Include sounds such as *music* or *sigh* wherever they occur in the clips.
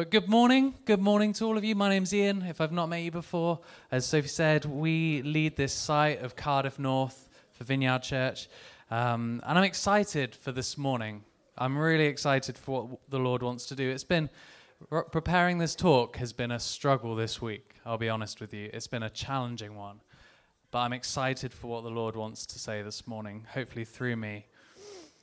But good morning. Good morning to all of you. My name's Ian. If I've not met you before, as Sophie said, we lead this site of Cardiff North for Vineyard Church. Um, and I'm excited for this morning. I'm really excited for what the Lord wants to do. It's been preparing this talk has been a struggle this week. I'll be honest with you. It's been a challenging one. But I'm excited for what the Lord wants to say this morning, hopefully through me.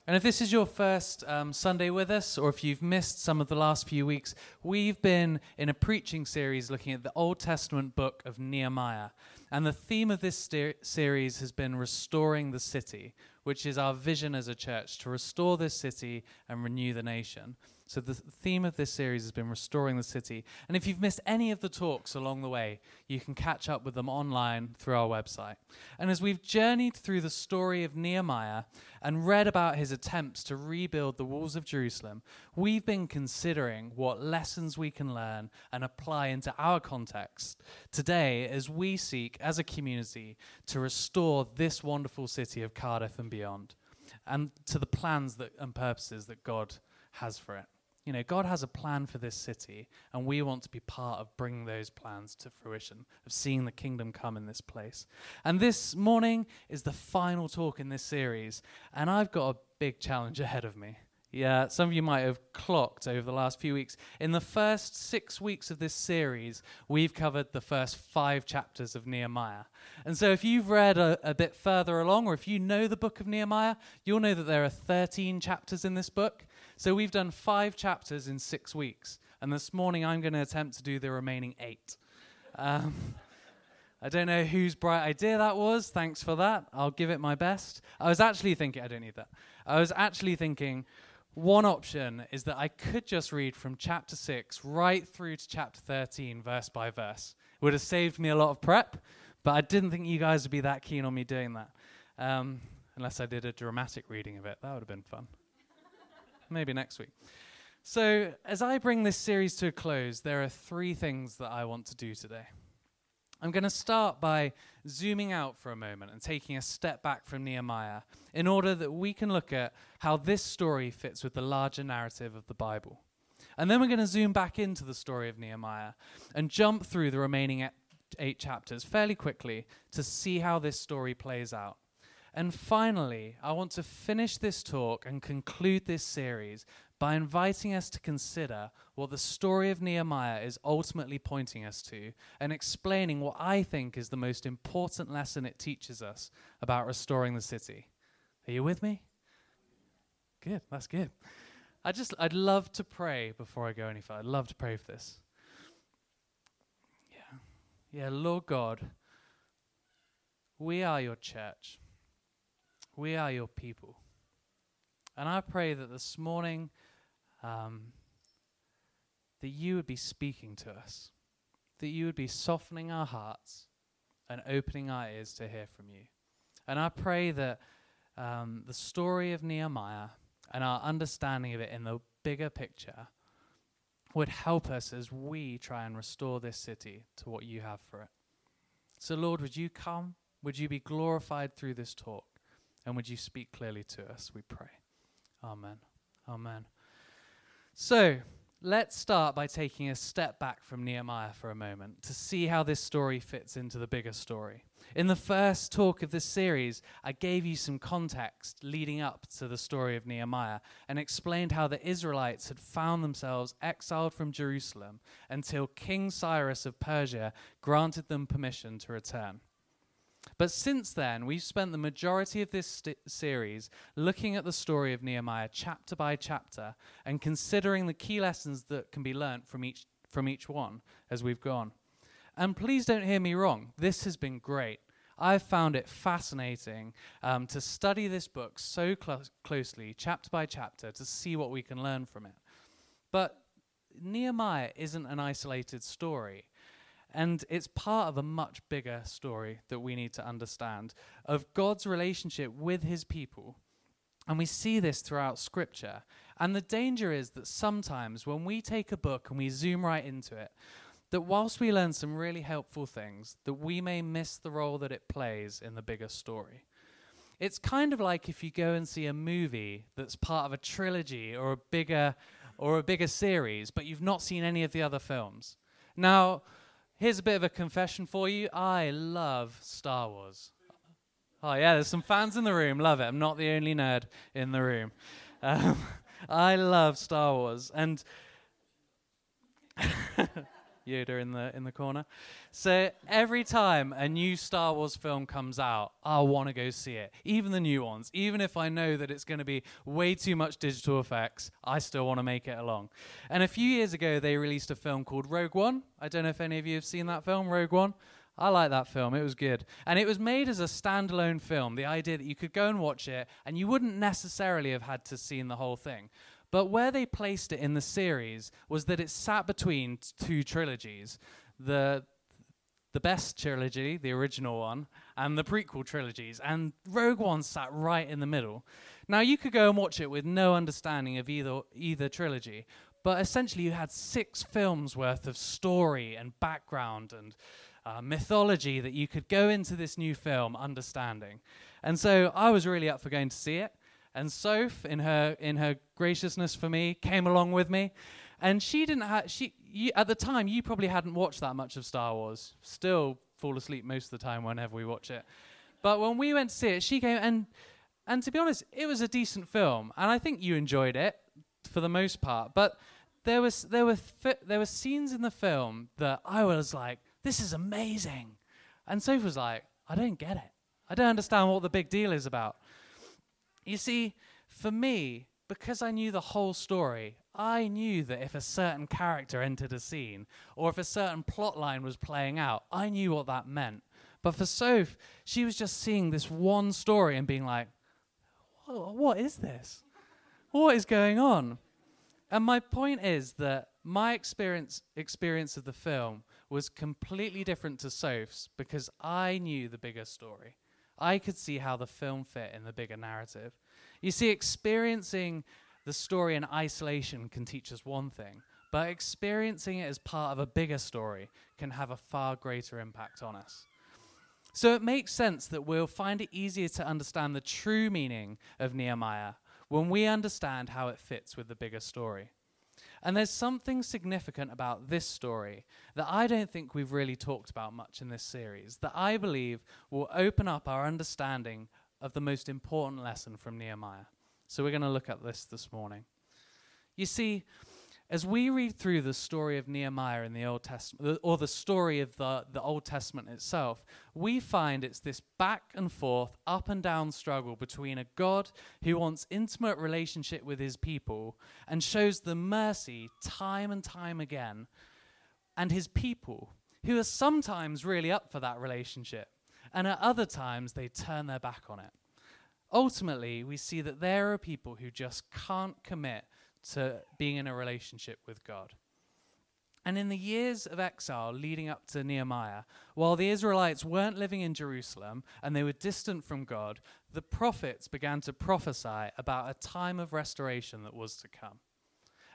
And if this is your first um, Sunday with us, or if you've missed some of the last few weeks, we've been in a preaching series looking at the Old Testament book of Nehemiah. And the theme of this series has been restoring the city, which is our vision as a church to restore this city and renew the nation. So, the theme of this series has been restoring the city. And if you've missed any of the talks along the way, you can catch up with them online through our website. And as we've journeyed through the story of Nehemiah and read about his attempts to rebuild the walls of Jerusalem, we've been considering what lessons we can learn and apply into our context today as we seek, as a community, to restore this wonderful city of Cardiff and beyond, and to the plans that, and purposes that God has for it. You know, God has a plan for this city, and we want to be part of bringing those plans to fruition, of seeing the kingdom come in this place. And this morning is the final talk in this series, and I've got a big challenge ahead of me. Yeah, some of you might have clocked over the last few weeks. In the first six weeks of this series, we've covered the first five chapters of Nehemiah. And so, if you've read a, a, bit further along, or if you know the book of Nehemiah, you'll know that there are 13 chapters in this book. So we've done five chapters in six weeks, and this morning I'm going to attempt to do the remaining eight. Um, *laughs* I don't know whose bright idea that was. Thanks for that. I'll give it my best. I was actually thinking, I don't need that. I was actually thinking, one option is that I could just read from chapter 6 right through to chapter 13, verse by verse. It would have saved me a lot of prep, but I didn't think you guys would be that keen on me doing that. Um, unless I did a dramatic reading of it. That would have been fun. Maybe next week. So, as I bring this series to a close, there are three things that I want to do today. I'm going to start by zooming out for a moment and taking a step back from Nehemiah in order that we can look at how this story fits with the larger narrative of the Bible. And then we're going to zoom back into the story of Nehemiah and jump through the remaining eight chapters fairly quickly to see how this story plays out. And finally, I want to finish this talk and conclude this series by inviting us to consider what the story of Nehemiah is ultimately pointing us to and explaining what I think is the most important lesson it teaches us about restoring the city. Are you with me? Good, that's good. I just I'd love to pray before I go any further. I'd love to pray for this. Yeah. Yeah, Lord God, we are your church. We are your people. And I pray that this morning um, that you would be speaking to us, that you would be softening our hearts and opening our ears to hear from you. And I pray that um, the story of Nehemiah and our understanding of it in the bigger picture would help us as we try and restore this city to what you have for it. So, Lord, would you come? Would you be glorified through this talk? And would you speak clearly to us, we pray. Amen. Amen. So, let's start by taking a step back from Nehemiah for a moment to see how this story fits into the bigger story. In the first talk of this series, I gave you some context leading up to the story of Nehemiah and explained how the Israelites had found themselves exiled from Jerusalem until King Cyrus of Persia granted them permission to return. But since then, we've spent the majority of this st- series looking at the story of Nehemiah chapter by chapter and considering the key lessons that can be learnt from each, from each one as we've gone. And please don't hear me wrong, this has been great. I've found it fascinating um, to study this book so clo- closely, chapter by chapter, to see what we can learn from it. But Nehemiah isn't an isolated story. And it's part of a much bigger story that we need to understand of God's relationship with his people. And we see this throughout Scripture. And the danger is that sometimes when we take a book and we zoom right into it, that whilst we learn some really helpful things, that we may miss the role that it plays in the bigger story. It's kind of like if you go and see a movie that's part of a trilogy or a bigger or a bigger series, but you've not seen any of the other films. Now, here's a bit of a confession for you. I love Star Wars. Oh, yeah, there's some fans in the room. Love it. I'm not the only nerd in the room. Um, *laughs* I love Star Wars. And *laughs* Yoda in the in the corner. So every time a new Star Wars film comes out, I want to go see it. Even the new ones, even if I know that it's going to be way too much digital effects, I still want to make it along. And a few years ago, they released a film called Rogue One. I don't know if any of you have seen that film, Rogue One. I like that film. It was good. And it was made as a standalone film. The idea that you could go and watch it and you wouldn't necessarily have had to seen the whole thing. But where they placed it in the series was that it sat between two trilogies. The the best trilogy, the original one, and the prequel trilogies, and Rogue One sat right in the middle. Now you could go and watch it with no understanding of either either trilogy, but essentially you had six films worth of story and background and uh, mythology that you could go into this new film understanding. And so I was really up for going to see it. And Soph, in her in her graciousness for me, came along with me, and she didn't have she you, at the time you probably hadn't watched that much of Star Wars. Still fall asleep most of the time whenever we watch it, but when we went to see it, she came and and to be honest, it was a decent film, and I think you enjoyed it for the most part. But there was there were fi- there were scenes in the film that I was like, this is amazing, and Soph was like, I don't get it. I don't understand what the big deal is about. You see, for me, because I knew the whole story, I knew that if a certain character entered a scene or if a certain plot line was playing out, I knew what that meant. But for Soph, she was just seeing this one story and being like, what is this? What is going on? And my point is that my experience experience of the film was completely different to Soph's because I knew the bigger story. I could see how the film fit in the bigger narrative. You see, experiencing the story in isolation can teach us one thing, but experiencing it as part of a bigger story can have a far greater impact on us. So it makes sense that we'll find it easier to understand the true meaning of Nehemiah when we understand how it fits with the bigger story. And there's something significant about this story that I don't think we've really talked about much in this series, that I believe will open up our understanding of the most important lesson from Nehemiah. So we're going to look at this this morning. You see, as we read through the story of Nehemiah in the Old Testament, or the story of the, the Old Testament itself, we find it's this back and forth, up and down struggle between a God who wants intimate relationship with his people and shows the mercy time and time again, and his people who are sometimes really up for that relationship, and at other times they turn their back on it. Ultimately, we see that there are people who just can't commit to being in a relationship with God. And in the years of exile leading up to Nehemiah, while the Israelites weren't living in Jerusalem and they were distant from God, the prophets began to prophesy about a time of restoration that was to come.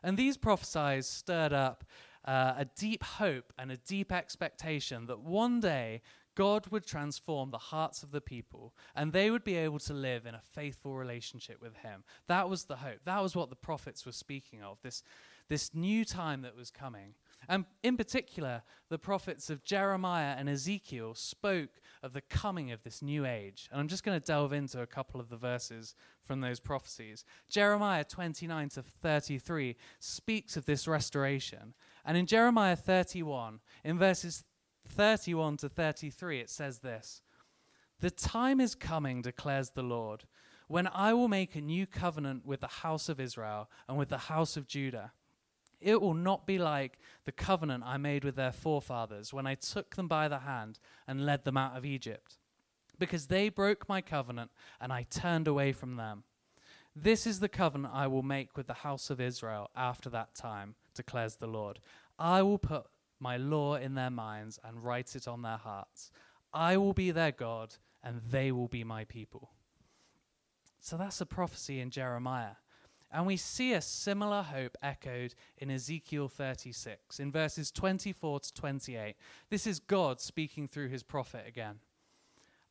And these prophecies stirred up uh, a deep hope and a deep expectation that one day God would transform the hearts of the people and they would be able to live in a faithful relationship with Him. That was the hope. That was what the prophets were speaking of, this, this new time that was coming. And in particular, the prophets of Jeremiah and Ezekiel spoke of the coming of this new age. And I'm just going to delve into a couple of the verses from those prophecies. Jeremiah 29 to 33 speaks of this restoration. And in Jeremiah 31, in verses 31 to 33, it says this The time is coming, declares the Lord, when I will make a new covenant with the house of Israel and with the house of Judah. It will not be like the covenant I made with their forefathers when I took them by the hand and led them out of Egypt, because they broke my covenant and I turned away from them. This is the covenant I will make with the house of Israel after that time, declares the Lord. I will put my law in their minds and write it on their hearts. I will be their God, and they will be my people. So that's a prophecy in Jeremiah. And we see a similar hope echoed in Ezekiel 36, in verses 24 to 28. This is God speaking through his prophet again.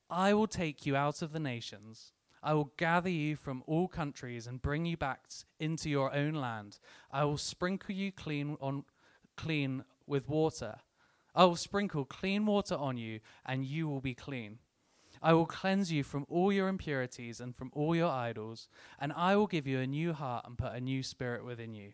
I will take you out of the nations. I will gather you from all countries and bring you back into your own land. I will sprinkle you clean on clean with water. I will sprinkle clean water on you, and you will be clean. I will cleanse you from all your impurities and from all your idols, and I will give you a new heart and put a new spirit within you.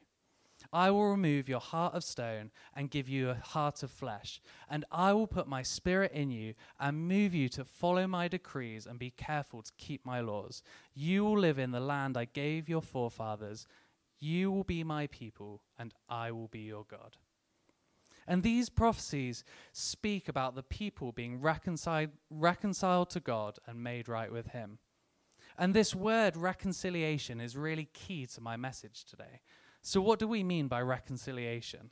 I will remove your heart of stone and give you a heart of flesh, and I will put my spirit in you and move you to follow my decrees and be careful to keep my laws. You will live in the land I gave your forefathers. You will be my people, and I will be your God. And these prophecies speak about the people being reconciled, reconciled to God and made right with Him. And this word reconciliation is really key to my message today. So, what do we mean by reconciliation?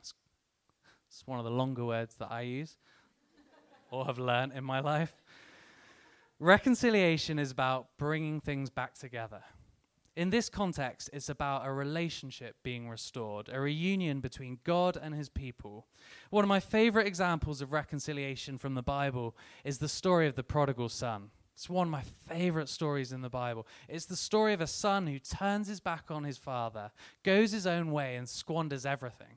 It's one of the longer words that I use or have learned in my life. Reconciliation is about bringing things back together. In this context, it's about a relationship being restored, a reunion between God and his people. One of my favorite examples of reconciliation from the Bible is the story of the prodigal son. It's one of my favorite stories in the Bible. It's the story of a son who turns his back on his father, goes his own way, and squanders everything.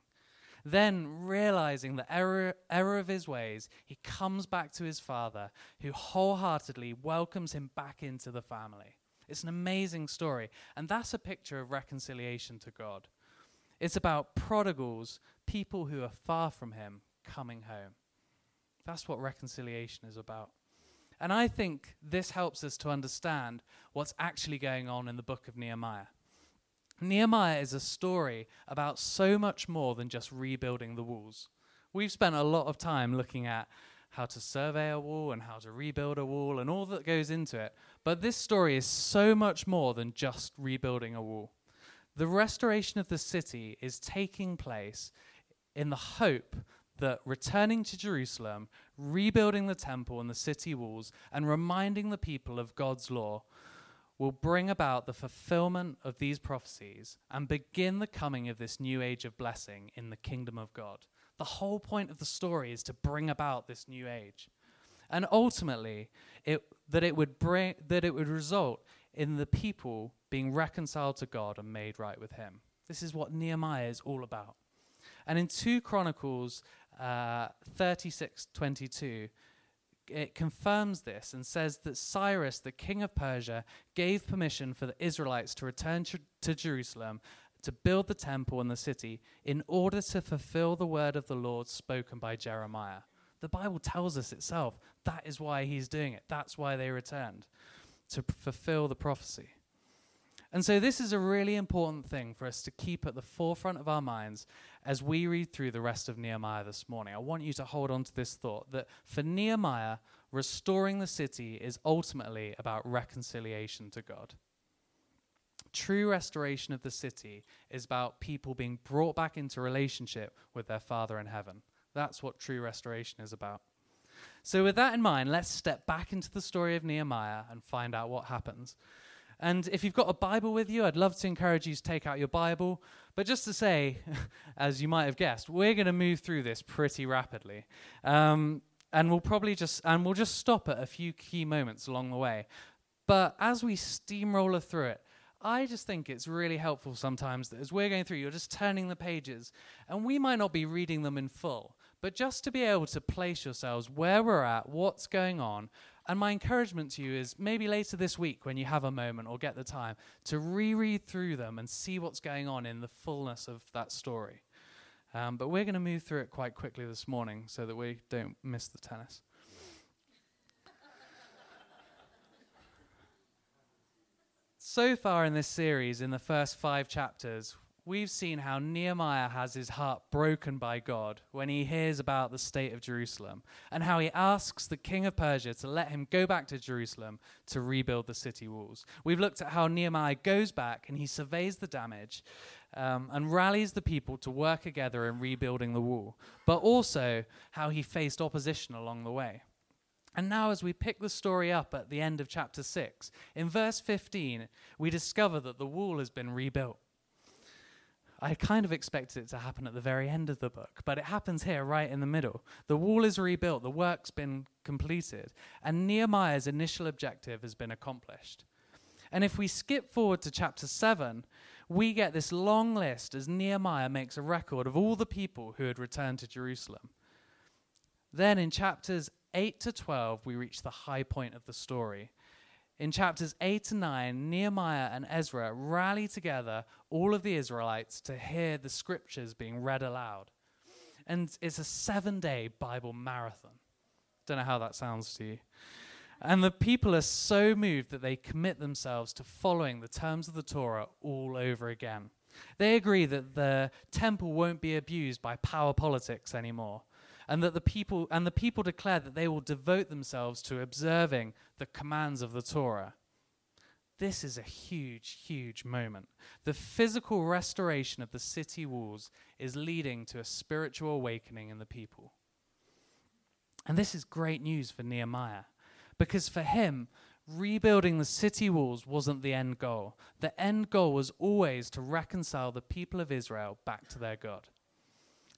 Then, realizing the error, error of his ways, he comes back to his father, who wholeheartedly welcomes him back into the family. It's an amazing story. And that's a picture of reconciliation to God. It's about prodigals, people who are far from Him, coming home. That's what reconciliation is about. And I think this helps us to understand what's actually going on in the book of Nehemiah. Nehemiah is a story about so much more than just rebuilding the walls. We've spent a lot of time looking at how to survey a wall and how to rebuild a wall and all that goes into it. But this story is so much more than just rebuilding a wall. The restoration of the city is taking place in the hope that returning to Jerusalem, rebuilding the temple and the city walls, and reminding the people of God's law will bring about the fulfillment of these prophecies and begin the coming of this new age of blessing in the kingdom of God. The whole point of the story is to bring about this new age. And ultimately, it, that, it would bring, that it would result in the people being reconciled to God and made right with Him. This is what Nehemiah is all about. And in 2 Chronicles uh, 36 22, it confirms this and says that Cyrus, the king of Persia, gave permission for the Israelites to return to Jerusalem to build the temple and the city in order to fulfill the word of the Lord spoken by Jeremiah. The Bible tells us itself that is why he's doing it. That's why they returned to fulfill the prophecy. And so, this is a really important thing for us to keep at the forefront of our minds as we read through the rest of Nehemiah this morning. I want you to hold on to this thought that for Nehemiah, restoring the city is ultimately about reconciliation to God. True restoration of the city is about people being brought back into relationship with their Father in heaven. That's what true restoration is about. So, with that in mind, let's step back into the story of Nehemiah and find out what happens. And if you've got a Bible with you, I'd love to encourage you to take out your Bible. But just to say, *laughs* as you might have guessed, we're going to move through this pretty rapidly. Um, and we'll probably just and we'll just stop at a few key moments along the way. But as we steamroller through it, I just think it's really helpful sometimes that as we're going through, you're just turning the pages, and we might not be reading them in full, but just to be able to place yourselves where we're at, what's going on. And my encouragement to you is maybe later this week, when you have a moment or get the time, to reread through them and see what's going on in the fullness of that story. Um, but we're going to move through it quite quickly this morning so that we don't miss the tennis. So far in this series, in the first five chapters, we've seen how Nehemiah has his heart broken by God when he hears about the state of Jerusalem, and how he asks the king of Persia to let him go back to Jerusalem to rebuild the city walls. We've looked at how Nehemiah goes back and he surveys the damage um, and rallies the people to work together in rebuilding the wall, but also how he faced opposition along the way. And now, as we pick the story up at the end of chapter 6, in verse 15, we discover that the wall has been rebuilt. I kind of expected it to happen at the very end of the book, but it happens here right in the middle. The wall is rebuilt, the work's been completed, and Nehemiah's initial objective has been accomplished. And if we skip forward to chapter 7, we get this long list as Nehemiah makes a record of all the people who had returned to Jerusalem. Then in chapters 8 to 12, we reach the high point of the story. In chapters 8 to 9, Nehemiah and Ezra rally together all of the Israelites to hear the scriptures being read aloud. And it's a seven day Bible marathon. Don't know how that sounds to you. And the people are so moved that they commit themselves to following the terms of the Torah all over again. They agree that the temple won't be abused by power politics anymore, and that the people and the people declare that they will devote themselves to observing the commands of the Torah. This is a huge, huge moment. The physical restoration of the city walls is leading to a spiritual awakening in the people. And this is great news for Nehemiah because for him, rebuilding the city walls wasn't the end goal. The end goal was always to reconcile the people of Israel back to their God.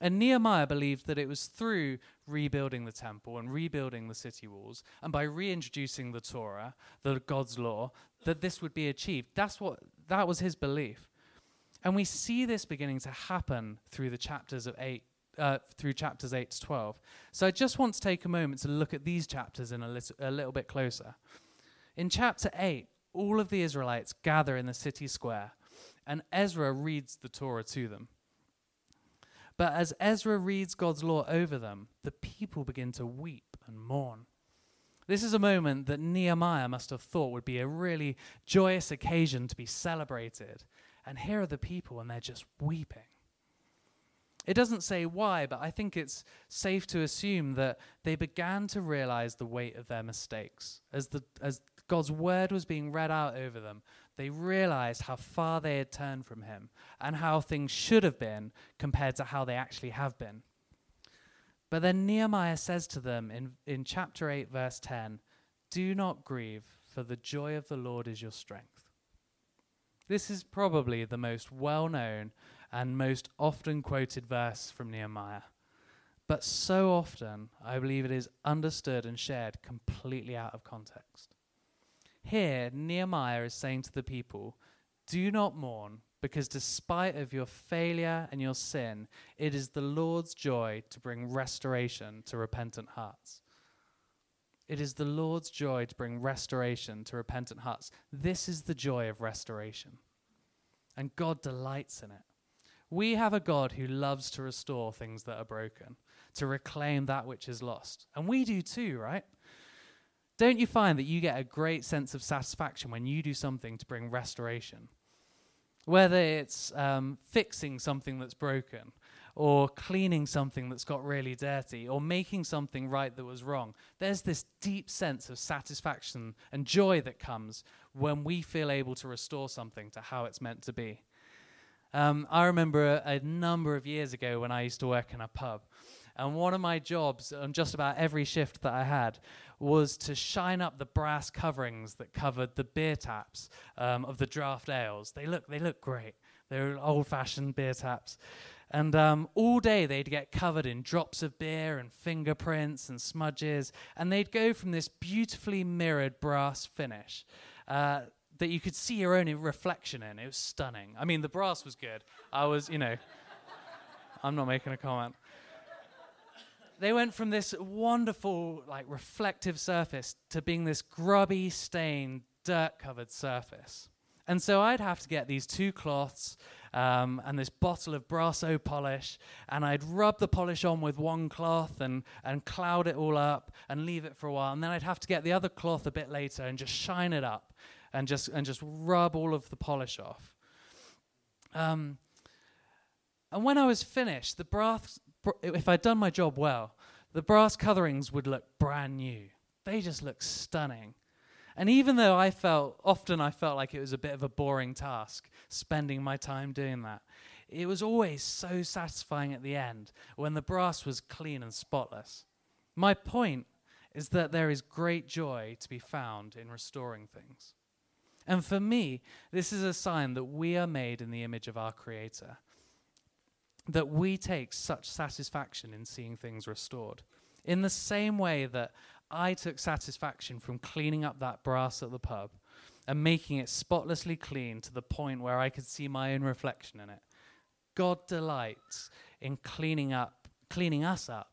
And Nehemiah believed that it was through rebuilding the temple and rebuilding the city walls, and by reintroducing the Torah, the God's law, that this would be achieved. That's what that was his belief. And we see this beginning to happen through the chapters of 8 uh, through chapters 8 to 12. So I just want to take a moment to look at these chapters in a little, a little bit closer. In chapter 8, all of the Israelites gather in the city square, and Ezra reads the Torah to them. But as Ezra reads God's law over them, the people begin to weep and mourn. This is a moment that Nehemiah must have thought would be a really joyous occasion to be celebrated. And here are the people, and they're just weeping. It doesn't say why, but I think it's safe to assume that they began to realize the weight of their mistakes. As, the, as God's word was being read out over them, they realized how far they had turned from Him and how things should have been compared to how they actually have been. But then Nehemiah says to them in, in chapter 8, verse 10 Do not grieve, for the joy of the Lord is your strength. This is probably the most well known and most often quoted verse from Nehemiah. But so often, I believe it is understood and shared completely out of context. Here, Nehemiah is saying to the people, Do not mourn, because despite of your failure and your sin, it is the Lord's joy to bring restoration to repentant hearts. It is the Lord's joy to bring restoration to repentant hearts. This is the joy of restoration. And God delights in it. We have a God who loves to restore things that are broken, to reclaim that which is lost. And we do too, right? Don't you find that you get a great sense of satisfaction when you do something to bring restoration? Whether it's um, fixing something that's broken, or cleaning something that's got really dirty, or making something right that was wrong, there's this deep sense of satisfaction and joy that comes when we feel able to restore something to how it's meant to be. Um, I remember a, a, number of years ago when I used to work in a pub, and one of my jobs on just about every shift that I had was to shine up the brass coverings that covered the beer taps um, of the draft ales. They look they look great. They're old-fashioned beer taps. And um, all day they'd get covered in drops of beer and fingerprints and smudges, and they'd go from this beautifully mirrored brass finish uh, that you could see your own reflection in. It was stunning. I mean, the brass was good. I was, you know, *laughs* I'm not making a comment. They went from this wonderful, like, reflective surface to being this grubby, stained, dirt covered surface. And so I'd have to get these two cloths um, and this bottle of Brasso polish, and I'd rub the polish on with one cloth and, and cloud it all up and leave it for a while. And then I'd have to get the other cloth a bit later and just shine it up and just and just rub all of the polish off. Um, and when I was finished, the brass, if I'd done my job well, the brass colorings would look brand new. They just look stunning. And even though I felt, often I felt like it was a bit of a boring task spending my time doing that, it was always so satisfying at the end when the brass was clean and spotless. My point is that there is great joy to be found in restoring things. And for me, this is a sign that we are made in the image of our Creator, that we take such satisfaction in seeing things restored. In the same way that I took satisfaction from cleaning up that brass at the pub, and making it spotlessly clean to the point where I could see my own reflection in it. God delights in cleaning up, cleaning us up,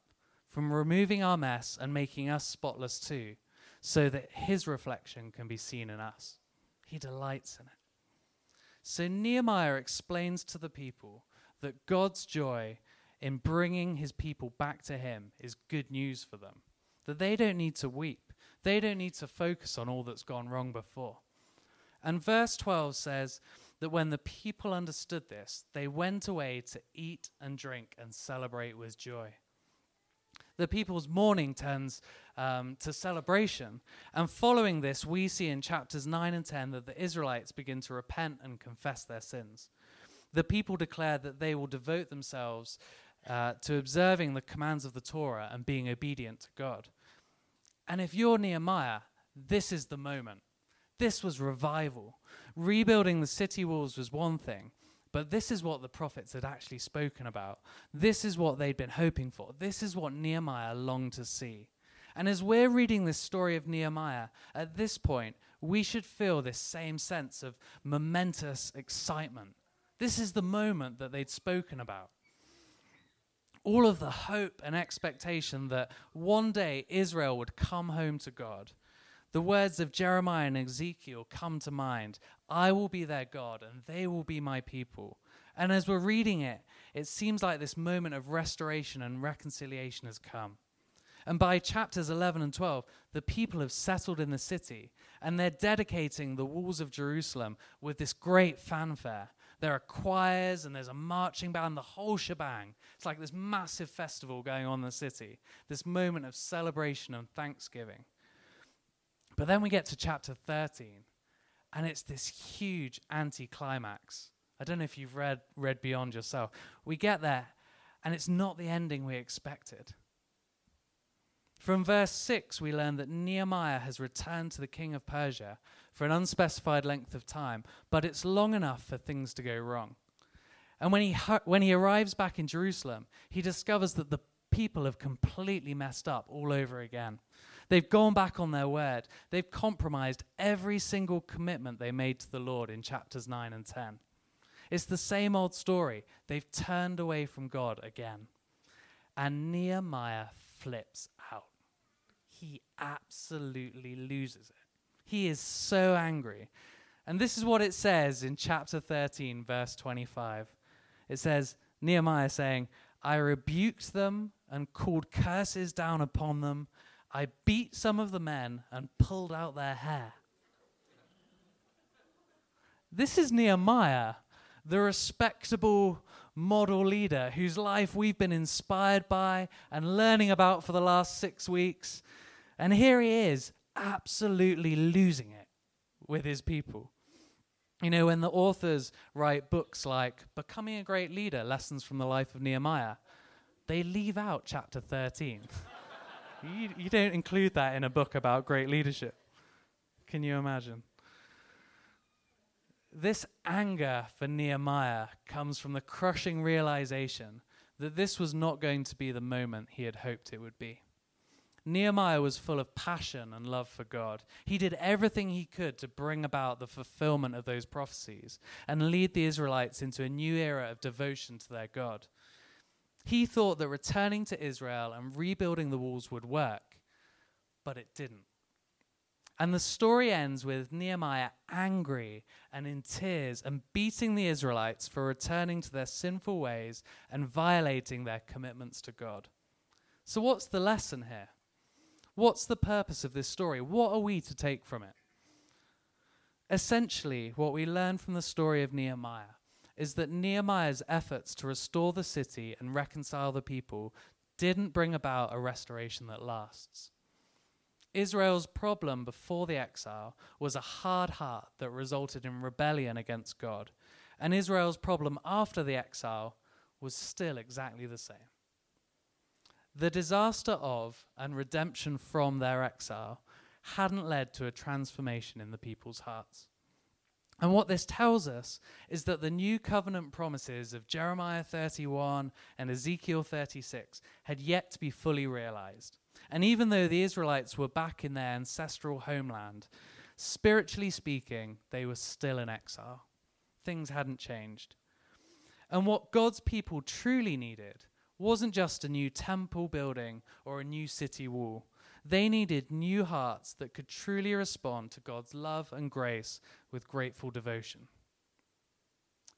from removing our mess and making us spotless too, so that his reflection can be seen in us. He delights in it. So Nehemiah explains to the people that God's joy in bringing his people back to him is good news for them. That they don't need to weep. They don't need to focus on all that's gone wrong before. And verse 12 says that when the people understood this, they went away to eat and drink and celebrate with joy the people's mourning turns um, to celebration. And following this, we see in chapters 9 and 10 that the Israelites begin to repent and confess their sins. The people declare that they will devote themselves uh, to observing the commands of the Torah and being obedient to God. And if you're Nehemiah, this is the moment. This was revival. Rebuilding the city walls was one thing, but this is what the prophets had actually spoken about. This is what they'd been hoping for. This is what Nehemiah longed to see. And as we're reading this story of Nehemiah, at this point, we should feel this same sense of momentous excitement. This is the moment that they'd spoken about. All of the hope and expectation that one day Israel would come home to God the words of Jeremiah and Ezekiel come to mind I will be their God, and they will be my people. And as we're reading it, it seems like this moment of restoration and reconciliation has come. And by chapters 11 and 12, the people have settled in the city, and they're dedicating the walls of Jerusalem with this great fanfare. There are choirs, and there's a marching band, the whole shebang. It's like this massive festival going on in the city, this moment of celebration and thanksgiving. But then we get to chapter 13, and it's this huge anticlimax. I don't know if you've read, read Beyond yourself. We get there, and it's not the ending we expected. From verse 6, we learn that Nehemiah has returned to the king of Persia for an unspecified length of time, but it's long enough for things to go wrong. And when he, when he arrives back in Jerusalem, he discovers that the people have completely messed up all over again. They've gone back on their word. They've compromised every single commitment they made to the Lord in chapters 9 and 10. It's the same old story. They've turned away from God again. And Nehemiah flips out. He absolutely loses it. He is so angry. And this is what it says in chapter 13, verse 25. It says, Nehemiah saying, I rebuked them and called curses down upon them I beat some of the men and pulled out their hair. This is Nehemiah, the respectable model leader whose life we've been inspired by and learning about for the last six weeks. And here he is, absolutely losing it with his people. You know, when the authors write books like Becoming a Great Leader Lessons from the Life of Nehemiah, they leave out chapter 13. *laughs* You, you don't include that in a book about great leadership. Can you imagine? This anger for Nehemiah comes from the crushing realization that this was not going to be the moment he had hoped it would be. Nehemiah was full of passion and love for God. He did everything he could to bring about the fulfillment of those prophecies and lead the Israelites into a new era of devotion to their God. He thought that returning to Israel and rebuilding the walls would work, but it didn't. And the story ends with Nehemiah angry and in tears and beating the Israelites for returning to their sinful ways and violating their commitments to God. So, what's the lesson here? What's the purpose of this story? What are we to take from it? Essentially, what we learn from the story of Nehemiah is that Nehemiah's efforts to restore the city and reconcile the people didn't bring about a restoration that lasts. Israel's problem before the exile was a hard heart that resulted in rebellion against God. And Israel's problem after the exile was still exactly the same. The disaster of and redemption from their exile hadn't led to a transformation in the people's hearts. And what this tells us is that the new covenant promises of Jeremiah 31 and Ezekiel 36 had yet to be fully realized. And even though the Israelites were back in their ancestral homeland, spiritually speaking, they were still in exile. Things hadn't changed. And what God's people truly needed wasn't just a new temple building or a new city wall. They needed new hearts that could truly respond to God's love and grace with grateful devotion.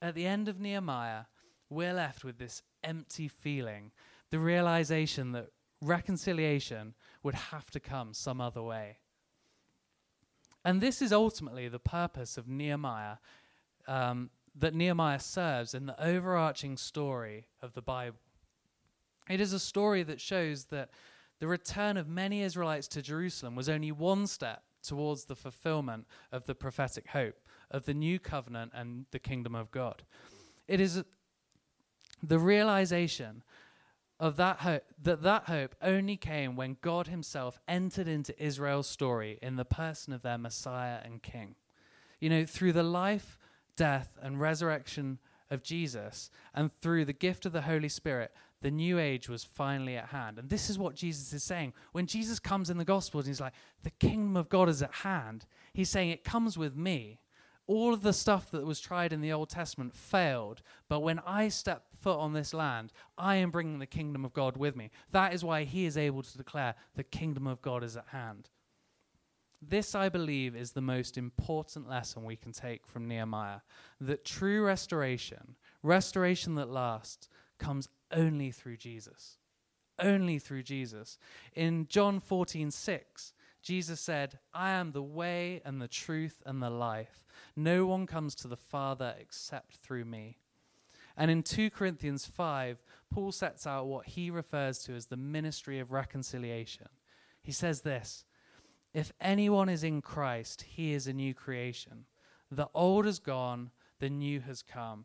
At the end of Nehemiah, we're left with this empty feeling, the realization that reconciliation would have to come some other way. And this is ultimately the purpose of Nehemiah um, that Nehemiah serves in the overarching story of the Bible. It is a story that shows that the return of many Israelites to Jerusalem was only one step towards the fulfillment of the prophetic hope of the new covenant and the kingdom of God. It is the realization of that hope that that hope only came when God himself entered into Israel's story in the person of their Messiah and King. You know, through the life, death and resurrection of Jesus and through the gift of the Holy Spirit, the new age was finally at hand. And this is what Jesus is saying. When Jesus comes in the Gospels, and he's like, the kingdom of God is at hand. He's saying, it comes with me. All of the stuff that was tried in the Old Testament failed, but when I step foot on this land, I am bringing the kingdom of God with me. That is why he is able to declare the kingdom of God is at hand. This, I believe, is the most important lesson we can take from Nehemiah that true restoration, restoration that lasts, comes only through Jesus. Only through Jesus. In John 14, 6, Jesus said, I am the way and the truth and the life. No one comes to the Father except through me. And in 2 Corinthians 5, Paul sets out what he refers to as the ministry of reconciliation. He says this If anyone is in Christ, he is a new creation. The old is gone, the new has come.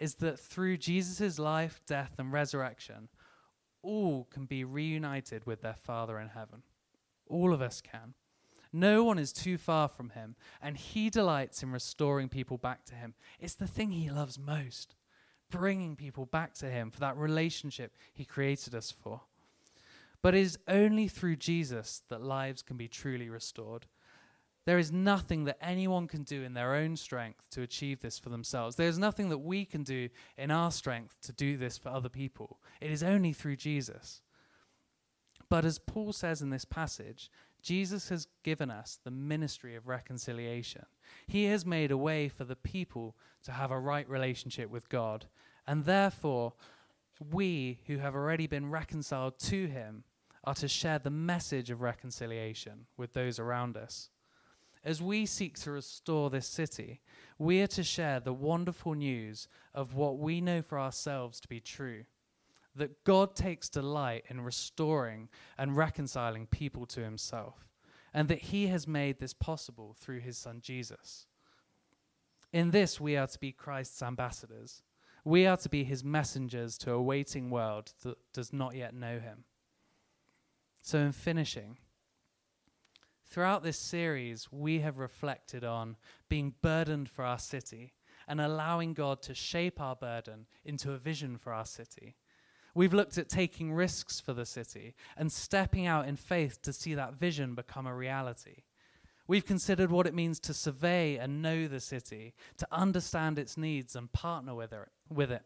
is that through Jesus' life, death, and resurrection, all can be reunited with their Father in heaven. All of us can. No one is too far from him, and he delights in restoring people back to him. It's the thing he loves most bringing people back to Him for that relationship He created us for. But it is only through Jesus that lives can be truly restored. There is nothing that anyone can do in their own strength to achieve this for themselves. There is nothing that we can do in our strength to do this for other people. It is only through Jesus. But as Paul says in this passage, Jesus has given us the ministry of reconciliation. He has made a way for the people to have a right relationship with God. And therefore, we who have already been reconciled to Him are to share the message of reconciliation with those around us. As we seek to restore this city, we are to share the wonderful news of what we know for ourselves to be true that God takes delight in restoring and reconciling people to himself, and that he has made this possible through his son Jesus. In this, we are to be Christ's ambassadors. We are to be his messengers to a waiting world that does not yet know him. So, in finishing, throughout this series, we have reflected on being burdened for our city and allowing God to shape our burden into a vision for our city We've looked at taking risks for the city and stepping out in faith to see that vision become a reality. We've considered what it means to survey and know the city, to understand its needs and partner with it.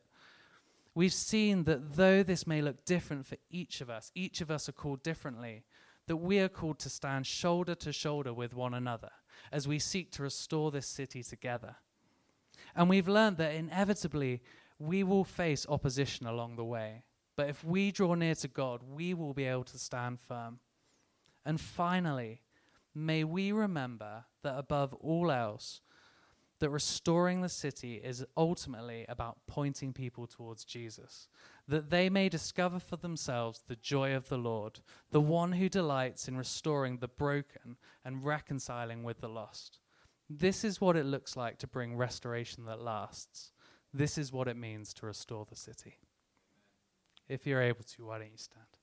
We've seen that though this may look different for each of us, each of us are called differently, that we are called to stand shoulder to shoulder with one another as we seek to restore this city together. And we've learned that inevitably we will face opposition along the way. But if we draw near to God, we will be able to stand firm. And finally, may we remember that above all else, that restoring the city is ultimately about pointing people towards Jesus, that they may discover for themselves the joy of the Lord, the one who delights in restoring the broken and reconciling with the lost. This is what it looks like to bring restoration that lasts. This is what it means to restore the city. If you're able to, why don't you stand?